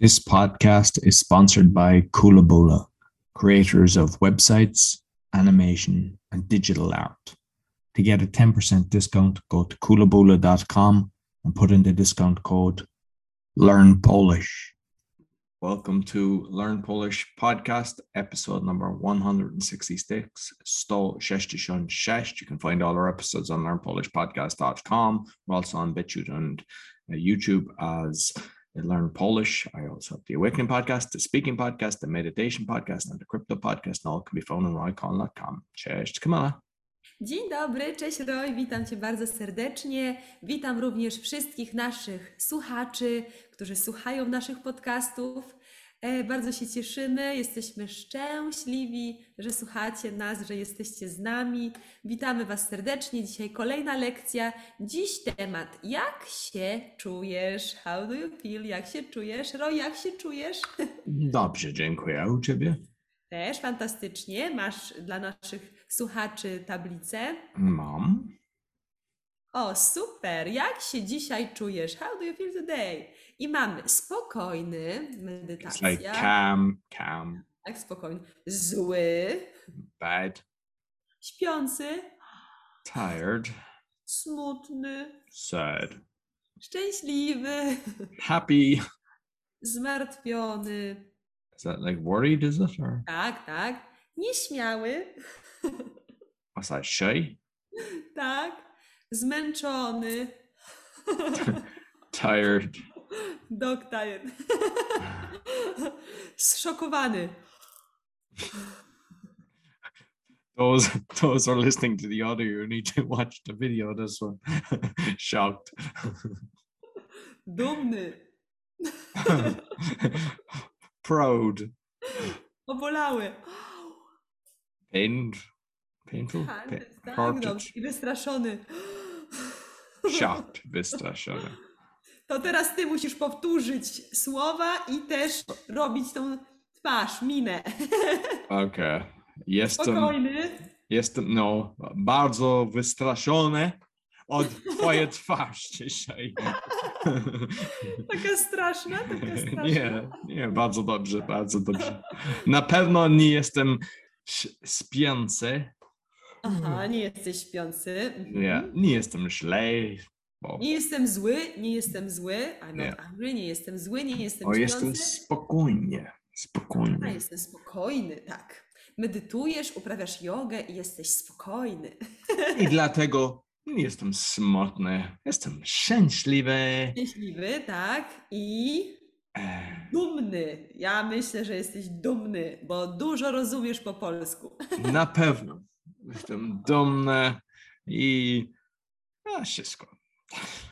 This podcast is sponsored by Kulabula, creators of websites, animation, and digital art. To get a 10% discount, go to kulabula.com and put in the discount code Learn Polish. Welcome to Learn Polish podcast, episode number 166, 166. You can find all our episodes on learnpolishpodcast.com. We're also on BitChute and uh, YouTube as Learn Polish. I also have the Awakening podcast, the Speaking podcast, the Meditation podcast, and the Crypto podcast. And all can be found on roycon.com. Cześć, Kamala. Dzień dobry, cześć Roy, witam Cię bardzo serdecznie. Witam również wszystkich naszych słuchaczy, którzy słuchają naszych podcastów. E, bardzo się cieszymy, jesteśmy szczęśliwi, że słuchacie nas, że jesteście z nami. Witamy Was serdecznie. Dzisiaj kolejna lekcja. Dziś temat: jak się czujesz? How do you feel? Jak się czujesz? Roy, jak się czujesz? Dobrze, dziękuję. A u Ciebie? Też fantastycznie. Masz dla naszych słuchaczy tablicę. Mam. O, super! Jak się dzisiaj czujesz? How do you feel today? I mamy spokojny, It's medytacja. like calm, calm, Tak, spokojny. Zły, bad, śpiący, tired, smutny, sad, szczęśliwy, happy. zmartwiony. Is that like worried, is it? Or Tak, tak. Nieśmiały. was that shy? Tak. Zmęczony. Tired. Dog tired. Zszokowany. Those those are listening to the audio. Need to watch the video. This one. Shocked. Dumny. Proud. Obolały. Pained. Painful. Tak, Pa- tak, no, i wystraszony. Shocked. Wystraszony. To teraz ty musisz powtórzyć słowa i też robić tą twarz, minę. Okay. Jestem, Spokojny. jestem, no, bardzo wystraszony od twojej twarz dzisiaj. Taka straszna, taka straszna. Nie, nie, bardzo dobrze, bardzo dobrze. Na pewno nie jestem śpiący. Aha, nie jesteś śpiący. Mhm. Nie, nie jestem źle. Bo, Nie jestem zły, nie jestem zły. I'm Nie. not angry, nie jestem zły, nie jestem o, śpiący. jestem spokojnie. A, Spokojnie. jestem spokojny, tak. Medytujesz, uprawiasz jogę i jesteś spokojny. I dlatego nie jestem smutny. Jestem szczęśliwy. Szczęśliwy, tak. I Eh, dumny. Ja myślę, że jesteś dumny, bo dużo rozumiesz po polsku. Na pewno. Jestem dumny i a, wszystko.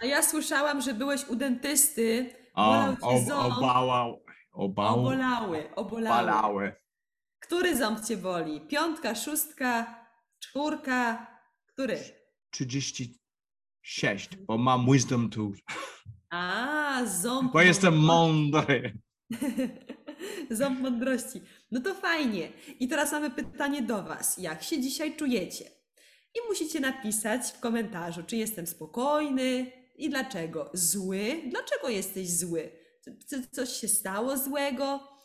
A ja słyszałam, że byłeś u dentysty. Bolał cię ząb. obałał, obał, Obolały, obolały. obalały. Który ząb cię boli? Piątka, szóstka, czwórka? Który? 36, bo mam wisdom tooth. A, ząb. Bo jestem mądry. Ząb mądrości. No to fajnie. I teraz mamy pytanie do Was. Jak się dzisiaj czujecie? I musicie napisać w komentarzu, czy jestem spokojny i dlaczego. Zły? Dlaczego jesteś zły? Coś się stało złego?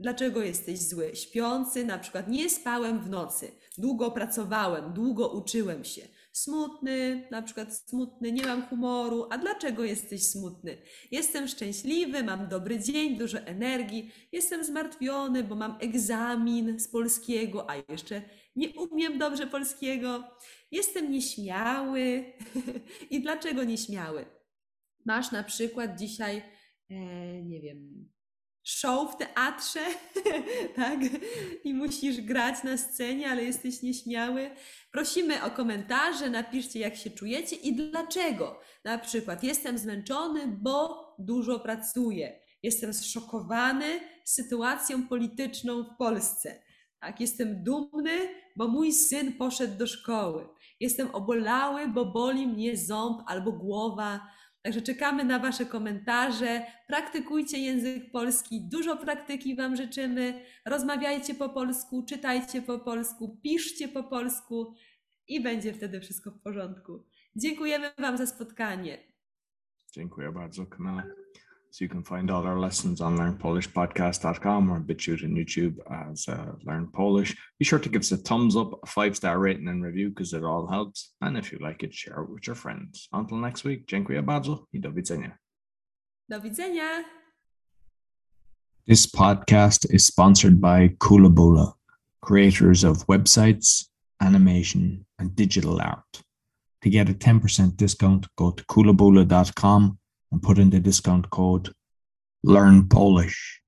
Dlaczego jesteś zły? Śpiący, na przykład nie spałem w nocy, długo pracowałem, długo uczyłem się. Smutny, na przykład smutny, nie mam humoru. A dlaczego jesteś smutny? Jestem szczęśliwy, mam dobry dzień, dużo energii. Jestem zmartwiony, bo mam egzamin z polskiego, a jeszcze nie umiem dobrze polskiego. Jestem nieśmiały. I dlaczego nieśmiały? Masz na przykład dzisiaj, e, nie wiem, show w teatrze, tak? I musisz grać na scenie, ale jesteś nieśmiały. Prosimy o komentarze, napiszcie jak się czujecie i dlaczego. Na przykład jestem zmęczony, bo dużo pracuję. Jestem zszokowany sytuacją polityczną w Polsce. Tak, jestem dumny, bo mój syn poszedł do szkoły. Jestem obolały, bo boli mnie ząb albo głowa. Także czekamy na Wasze komentarze. Praktykujcie język polski. Dużo praktyki Wam życzymy. Rozmawiajcie po polsku, czytajcie po polsku, piszcie po polsku i będzie wtedy wszystko w porządku. Dziękujemy Wam za spotkanie. Dziękuję bardzo, Kamila. So you can find all our lessons on learnpolishpodcast.com or BitChute and YouTube as uh, Learn Polish. Be sure to give us a thumbs up, a five star rating and review because it all helps. And if you like it, share it with your friends. Until next week, dziękuję bardzo i do widzenia. Do widzenia! This podcast is sponsored by Kulabola, creators of websites, animation, and digital art. To get a 10% discount, go to kulabola.com and put in the discount code Learn Polish.